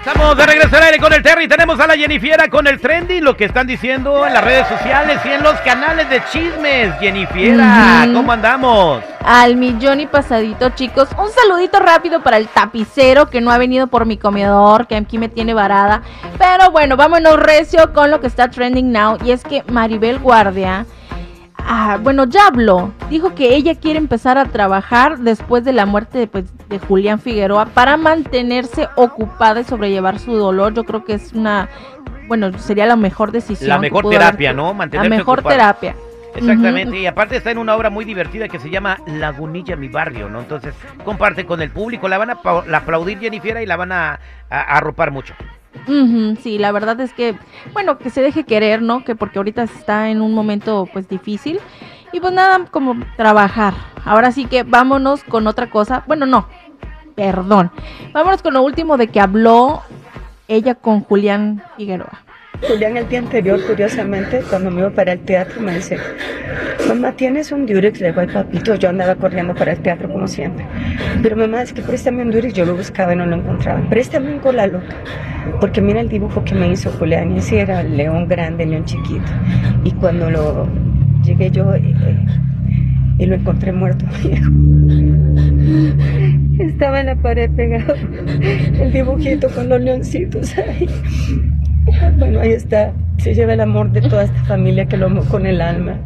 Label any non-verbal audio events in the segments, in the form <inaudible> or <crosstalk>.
Estamos de regreso al aire con el Terry. Tenemos a la Jennifiera con el trending, lo que están diciendo en las redes sociales y en los canales de chismes. Jennifiera. ¿cómo andamos? Al millón y pasadito, chicos. Un saludito rápido para el tapicero que no ha venido por mi comedor, que aquí me tiene varada. Pero bueno, vámonos recio con lo que está trending now. Y es que Maribel Guardia, ah, bueno, ya habló. Dijo que ella quiere empezar a trabajar después de la muerte de, pues, de Julián Figueroa para mantenerse ocupada y sobrellevar su dolor. Yo creo que es una, bueno, sería la mejor decisión. La mejor haber- terapia, ¿no? La Mantenerse mejor ocupada. terapia. Exactamente, y aparte está en una obra muy divertida que se llama Lagunilla, mi barrio, ¿no? Entonces comparte con el público, la van a la aplaudir Jennifiera y la van a, a- a arropar mucho. Sí, la verdad es que, bueno, que se deje querer, ¿no? Que porque ahorita está en un momento pues difícil. Y pues nada, como trabajar. Ahora sí que vámonos con otra cosa. Bueno, no, perdón. Vámonos con lo último de que habló ella con Julián Figueroa. Julián el día anterior, curiosamente, cuando me iba para el teatro, me dice, mamá, ¿tienes un Durex? Le digo, ay, papito, yo andaba corriendo para el teatro como siempre. Pero mamá, es que préstame un Durex, yo lo buscaba y no lo encontraba. Préstame un cola loca. Porque mira el dibujo que me hizo Julián, y ese era león grande, león chiquito. Y cuando lo llegué yo eh, eh, y lo encontré muerto, <laughs> viejo. Estaba en la pared pegado el dibujito con los leoncitos ahí. Bueno, ahí está. Se lleva el amor de toda esta familia que lo amo con el alma.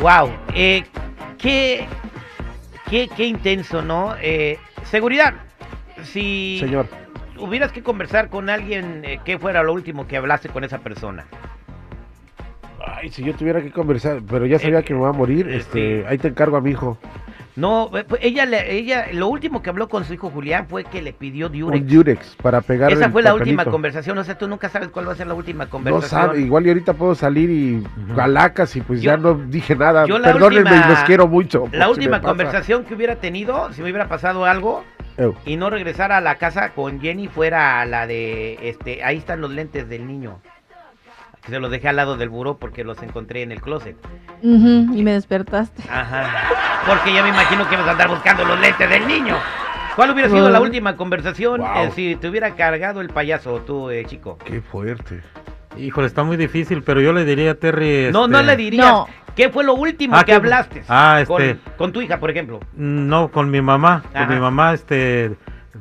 Wow, eh, qué, qué, qué intenso, ¿no? Eh, seguridad, si Señor. hubieras que conversar con alguien, eh, ¿qué fuera lo último que hablaste con esa persona? Ay, si yo tuviera que conversar, pero ya sabía que me va a morir, eh, este, sí. ahí te encargo a mi hijo. No, eh, pues, ella, le- ella, lo último que habló con su hijo Julián fue que le pidió Durex. Un Durex para pegar Esa el fue la papelito. última conversación, o sea, tú nunca sabes cuál va a ser la última No conversación. sabe, igual y ahorita puedo salir y galacas y pues Yo- ya no dije nada. Perdónenme última- y los quiero mucho. La última conversación que hubiera tenido, si me hubiera pasado algo y no regresara a la casa con Jenny, fuera la de, este, ahí están los lentes del niño. Que se los dejé al lado del buró porque los encontré en el closet. Y me despertaste. Ajá. Porque ya me imagino que vas a andar buscando los lentes del niño. ¿Cuál hubiera sido la última conversación Wow. eh, si te hubiera cargado el payaso, tú, eh, chico? Qué fuerte. Híjole, está muy difícil, pero yo le diría a Terry. No, este, no le dirías. No. ¿Qué fue lo último Ah, que ¿qué- hablaste? Ah, con, este- con tu hija, por ejemplo. No, con mi mamá. Con mi mamá, este.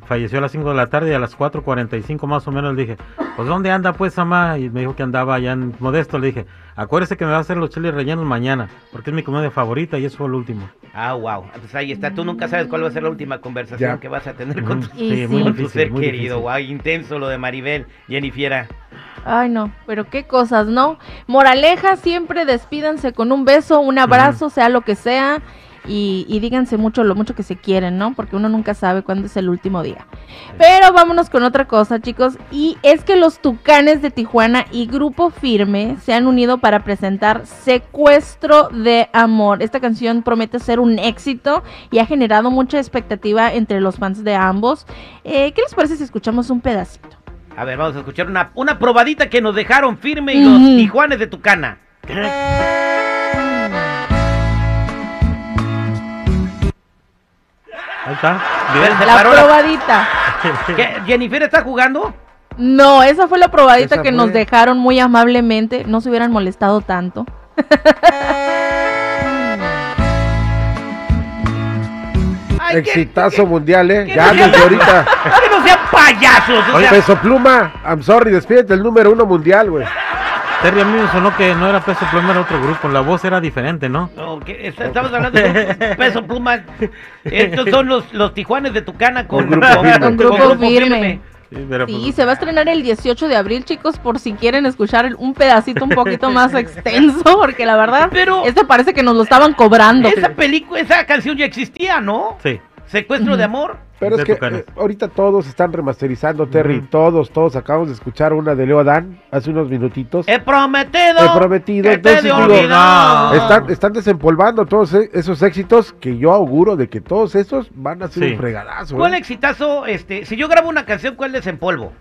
Falleció a las 5 de la tarde y a las 4.45 más o menos le dije, pues ¿dónde anda pues, mamá? Y me dijo que andaba allá en Modesto. Le dije, acuérdese que me va a hacer los chiles rellenos mañana, porque es mi comida favorita y eso fue lo último. Ah, wow. Entonces ahí está. Tú nunca sabes cuál va a ser la última conversación Ya. que vas a tener con tu, sí, con tu difícil, ser muy querido. difícil. Wow, intenso lo de Maribel, Jennifiera. Ay, no, pero qué cosas, ¿no? Moraleja, siempre despídanse con un beso, un abrazo, sea lo que sea, y, y díganse mucho lo mucho que se quieren, ¿no? Porque uno nunca sabe cuándo es el último día. Pero vámonos con otra cosa, chicos, y es que los Tucanes de Tijuana y Grupo Firme se han unido para presentar Secuestro de Amor. Esta canción promete ser un éxito y ha generado mucha expectativa entre los fans de ambos. Eh, ¿Qué les parece si escuchamos un pedacito? A ver, vamos a escuchar una, una probadita que nos dejaron firme y los tijuanes de Tucana. Ahí está. Bien. La probadita. <laughs> ¿Qué? ¿Jennifer está jugando? No, esa fue la probadita Esa que nos fue. dejaron muy amablemente. No se hubieran molestado tanto. <laughs> Ay, que- Exitazo mundial, ¿eh? Ya no desde ahorita. <laughs> que no sean payasos. o Oye, sea, Peso Pluma, I'm sorry, despídete el número uno mundial, güey. Terry, a mí me sonó que no era peso pluma, era otro grupo. La voz era diferente, ¿no? no, que estamos hablando de un peso pluma. Estos son los, los tijuanes de Tucana con, Con Grupo Firme. Con Grupo Firme. Sí, pero Sí, pues, se va a estrenar el 18 de abril, chicos, por si quieren escuchar un pedacito un poquito <laughs> más extenso, porque la verdad, Pero- este parece que nos lo estaban cobrando. Esa película, esa canción ya existía, ¿no? Sí. Secuestro de amor. Pero es que eh, ahorita todos están remasterizando, Terry. Todos, todos. Acabamos de escuchar una de Leo Dan hace unos minutitos. He prometido. He prometido, Que entonces digo. Están, están desempolvando todos e- esos éxitos que yo auguro de que todos esos van a ser Sí. un fregadazo. ¿Cuál ¿eh? exitazo? Este, si yo grabo una canción, ¿cuál desempolvo?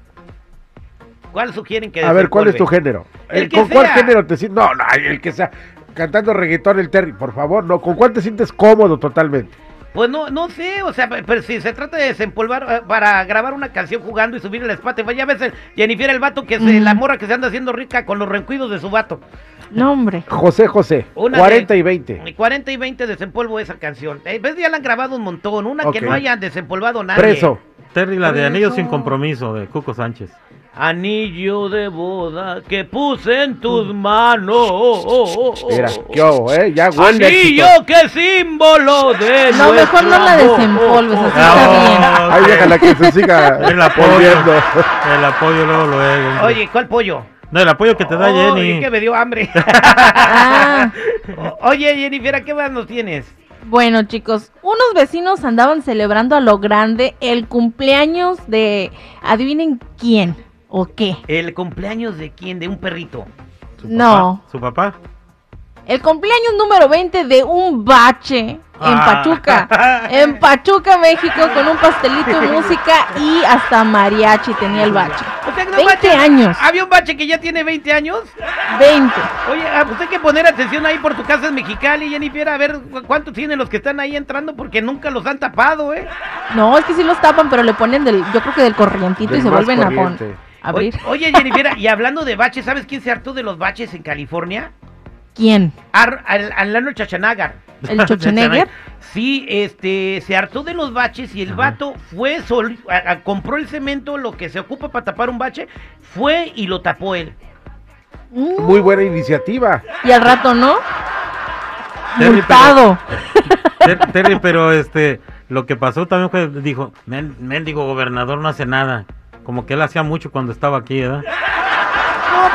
¿Cuál sugieren que A ver, ¿cuál es tu género? El Eh, que ¿Con cuál sea. género te sientes? No, no, el que sea. Cantando reggaetón el Terry, por favor, no. ¿Con cuál te sientes cómodo totalmente? Pues no, no sé, o sea, pero si se trata de desempolvar eh, para grabar una canción jugando y subir el Spotify, ya ves Jennifer el vato que se, Mm. la morra que se anda haciendo rica con los rencuidos de su vato. No, hombre. José José, Una 40 de- y 20. Y 40 y 20 desempolvo esa canción. Eh, ves, ya la han grabado un montón, una que no hayan desempolvado nadie. Preso. Terry, la de Anillo sin compromiso, de Cuco Sánchez. Anillo de boda que puse en tus manos. Mira, qué ¿eh? Ya huele a Anillo que símbolo de No, mejor no la desempolves, así está bien. Ay, déjala que se siga <laughs> El apoyo. El apoyo luego, luego. hombre. Oye, ¿cuál pollo? No, el apoyo que te da Jenny. es que me dio hambre. <laughs> Ah. Oye, Jennifer, ¿qué más nos tienes? Bueno, chicos, unos vecinos andaban celebrando a lo grande el cumpleaños de. Adivinen quién o qué. ¿El cumpleaños de quién? De un perrito. ¿Su No. papá? ¿Su papá? El cumpleaños número 20 de un bache en Ah. Pachuca. En Pachuca, México, con un pastelito y música y hasta mariachi tenía el bache. O sea, no 20 bache- años. ¿Había un bache que ya tiene 20 años? 20. Oye, ah, pues hay que poner atención ahí por tu casa en Mexicali, Jennifer, a ver cu- cuántos tienen los que están ahí entrando porque nunca los han tapado, ¿eh? No, es que sí los tapan, pero le ponen del, yo creo que del corrientito y se vuelven a corriente. poner. Abrir. O- Oye, Jennifer, y hablando de baches, ¿sabes quién se hartó de los baches en California? ¿Quién? Ar, al, Alano Chachanagar. ¿El <laughs> Schwarzenegger? Sí, este, se hartó de los baches y el Ajá. vato fue, sol- a- a- compró el cemento, lo que se ocupa para tapar un bache, fue y lo tapó él. Mm, Muy buena iniciativa. Y al rato, ¿no? Terry, Multado. <laughs> Ter- Terry, pero este, lo que pasó también fue, dijo, "Men- mendigo gobernador no hace nada. Como que él hacía mucho cuando estaba aquí, ¿verdad?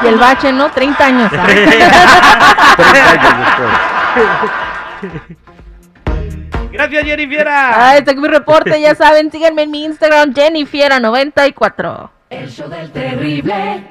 Y el bache, ¿no? 30 años. ¿ah? <laughs> 30 años después. Gracias, Jennifer. Ah, este es mi reporte, ya saben, síganme en mi Instagram, Jennifiera94. El show del terrible.